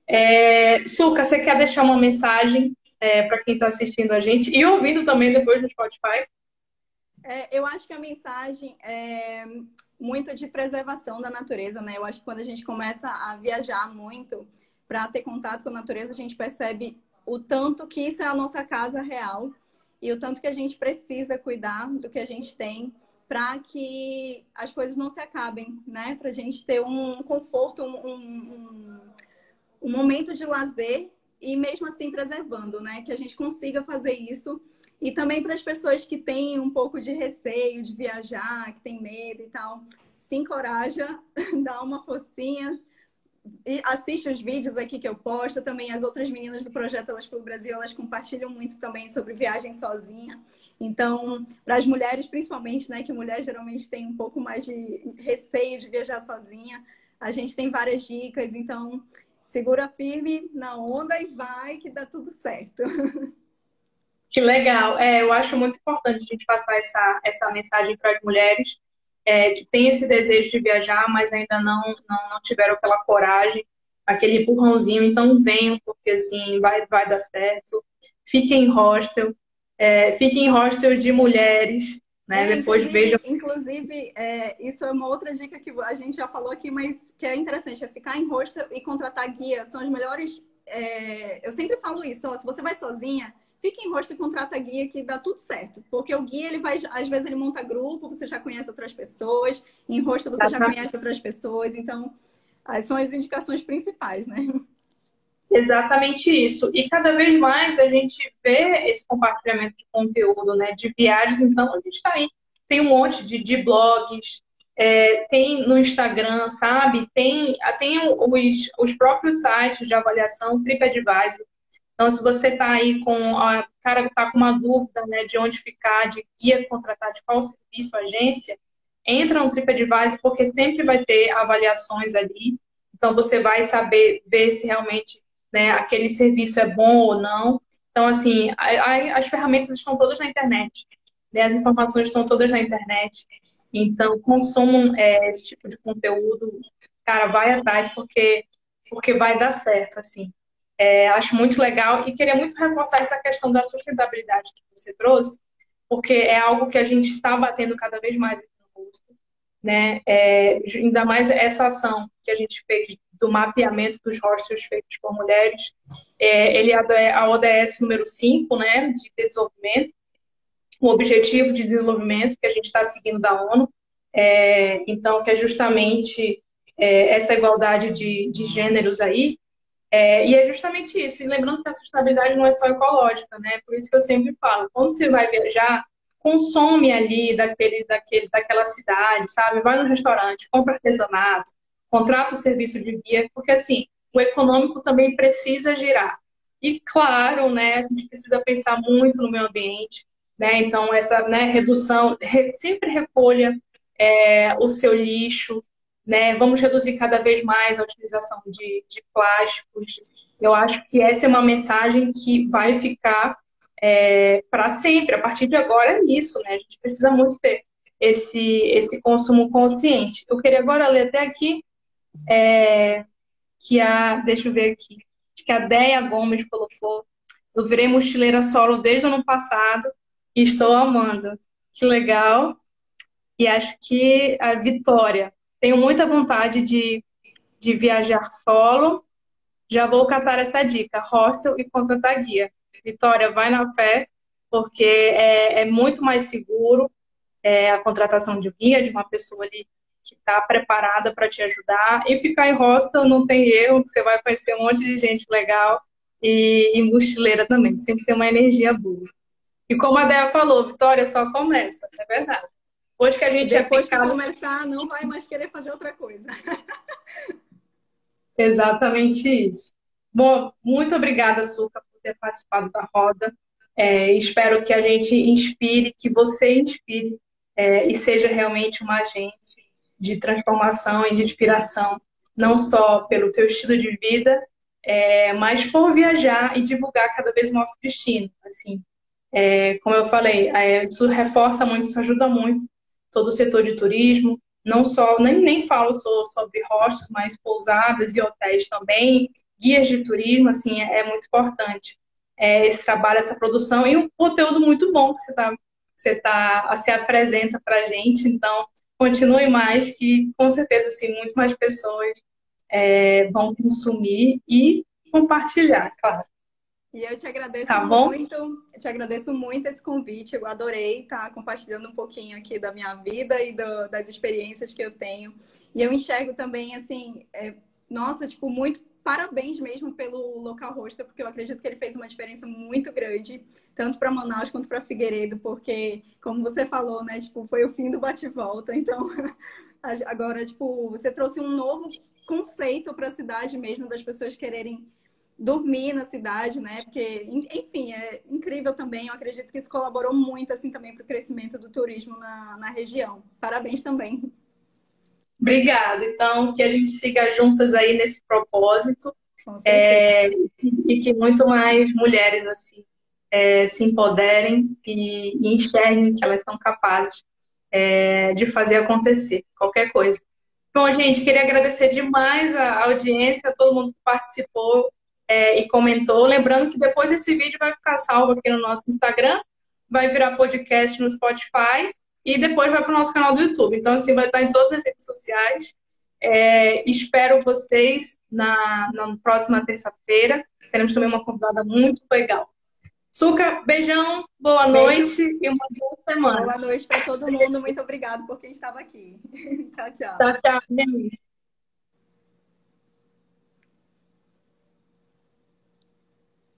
É, Suca, você quer deixar uma mensagem é, para quem está assistindo a gente e ouvindo também depois no Spotify? É, eu acho que a mensagem é muito de preservação da natureza, né? Eu acho que quando a gente começa a viajar muito, para ter contato com a natureza, a gente percebe o tanto que isso é a nossa casa real e o tanto que a gente precisa cuidar do que a gente tem para que as coisas não se acabem, né? Para a gente ter um conforto, um, um, um, momento de lazer e mesmo assim preservando, né? Que a gente consiga fazer isso. E também para as pessoas que têm um pouco de receio de viajar, que têm medo e tal, se encoraja, dá uma forcinha, assiste os vídeos aqui que eu posto, também as outras meninas do projeto Elas pelo Brasil, elas compartilham muito também sobre viagem sozinha. Então, para as mulheres principalmente, né, que mulher geralmente tem um pouco mais de receio de viajar sozinha, a gente tem várias dicas, então segura firme na onda e vai que dá tudo certo. Que legal. É, eu acho muito importante a gente passar essa, essa mensagem para as mulheres é, que têm esse desejo de viajar, mas ainda não, não, não tiveram aquela coragem, aquele empurrãozinho. Então venham, porque assim, vai, vai dar certo. Fiquem em hostel. É, fiquem em hostel de mulheres. Né? É, Depois vejam. Inclusive, é, isso é uma outra dica que a gente já falou aqui, mas que é interessante, é ficar em hostel e contratar guia. São as melhores. É, eu sempre falo isso, ó, se você vai sozinha, fique em hostel e contrata guia que dá tudo certo. Porque o guia, ele vai, às vezes, ele monta grupo, você já conhece outras pessoas, em hostel você já conhece outras pessoas, então são as indicações principais, né? Exatamente isso. E cada vez mais a gente vê esse compartilhamento de conteúdo, né? De viagens, então a gente está aí. Tem um monte de, de blogs, é, tem no Instagram, sabe? Tem, tem os, os próprios sites de avaliação, TripAdvisor. Então, se você está aí com a cara que está com uma dúvida né, de onde ficar, de guia contratar, de qual serviço, agência, entra no TripAdvisor, porque sempre vai ter avaliações ali. Então, você vai saber ver se realmente né, aquele serviço é bom ou não. Então, assim, a, a, as ferramentas estão todas na internet, né, as informações estão todas na internet. Então, consumam é, esse tipo de conteúdo, cara, vai atrás, porque, porque vai dar certo, assim. É, acho muito legal e queria muito reforçar essa questão da sustentabilidade que você trouxe, porque é algo que a gente está batendo cada vez mais no rosto, né? É, ainda mais essa ação que a gente fez do mapeamento dos hostels feitos por mulheres. É, ele é a ODS número 5, né, de desenvolvimento, o objetivo de desenvolvimento que a gente está seguindo da ONU, é, então, que é justamente é, essa igualdade de, de gêneros aí, é, e é justamente isso. E lembrando que a sustentabilidade não é só ecológica, né? Por isso que eu sempre falo, quando você vai viajar, consome ali daquele, daquele, daquela cidade, sabe? Vai no restaurante, compra artesanato, contrata o serviço de guia, porque assim, o econômico também precisa girar. E claro, né, a gente precisa pensar muito no meio ambiente, né? Então, essa né, redução, sempre recolha é, o seu lixo, né? Vamos reduzir cada vez mais a utilização de, de plásticos. Eu acho que essa é uma mensagem que vai ficar é, para sempre. A partir de agora é isso, né? A gente precisa muito ter esse, esse consumo consciente. Eu queria agora ler até aqui é, que a, deixa eu ver aqui, que a Deia Gomes colocou. Eu virei mochileira solo desde o ano passado e estou amando. Que legal. E acho que a Vitória, tenho muita vontade de, de viajar solo. Já vou catar essa dica, hostel e contratar guia. Vitória, vai na fé, porque é, é muito mais seguro é, a contratação de guia, de uma pessoa ali que está preparada para te ajudar. E ficar em hostel não tem erro, você vai conhecer um monte de gente legal e, e mochileira também, sempre tem uma energia boa. E como a Dea falou, Vitória só começa, é verdade. Hoje que a gente depois é que começar, não vai mais querer fazer outra coisa. Exatamente isso. Bom, muito obrigada, Suca, por ter participado da roda. É, espero que a gente inspire, que você inspire é, e seja realmente uma agente de transformação e de inspiração, não só pelo teu estilo de vida, é, mas por viajar e divulgar cada vez o nosso destino. Assim, é, como eu falei, é, isso reforça muito, isso ajuda muito todo o setor de turismo, não só, nem, nem falo só sobre hostels, mas pousadas e hotéis também, guias de turismo, assim, é, é muito importante é, esse trabalho, essa produção e um conteúdo muito bom que você está você tá, se apresenta para a gente, então continue mais, que com certeza assim, muito mais pessoas é, vão consumir e compartilhar, claro. E eu te agradeço tá muito, te agradeço muito esse convite. Eu adorei estar compartilhando um pouquinho aqui da minha vida e do, das experiências que eu tenho. E eu enxergo também, assim, é, nossa, tipo, muito parabéns mesmo pelo local hostel, porque eu acredito que ele fez uma diferença muito grande, tanto para Manaus quanto para Figueiredo, porque, como você falou, né, tipo, foi o fim do bate-volta. Então, agora, tipo, você trouxe um novo conceito para a cidade mesmo, das pessoas quererem dormir na cidade, né? Porque, enfim, é incrível também. Eu acredito que isso colaborou muito, assim, também para o crescimento do turismo na, na região. Parabéns também. Obrigada. Então, que a gente siga juntas aí nesse propósito. É, e que muito mais mulheres assim é, se empoderem e, e, enxerguem que elas são capazes é, de fazer acontecer qualquer coisa. Bom, gente, queria agradecer demais a audiência, a todo mundo que participou é, e comentou. Lembrando que depois esse vídeo vai ficar salvo aqui no nosso Instagram, vai virar podcast no Spotify e depois vai para o nosso canal do YouTube. Então, assim, vai estar em todas as redes sociais. É, espero vocês na, na próxima terça-feira. Teremos também uma convidada muito legal. Suca, beijão, boa Beijo. noite e uma boa semana. Boa noite para todo mundo. Muito obrigada por quem estava aqui. tchau, tchau. Tchau, tchau.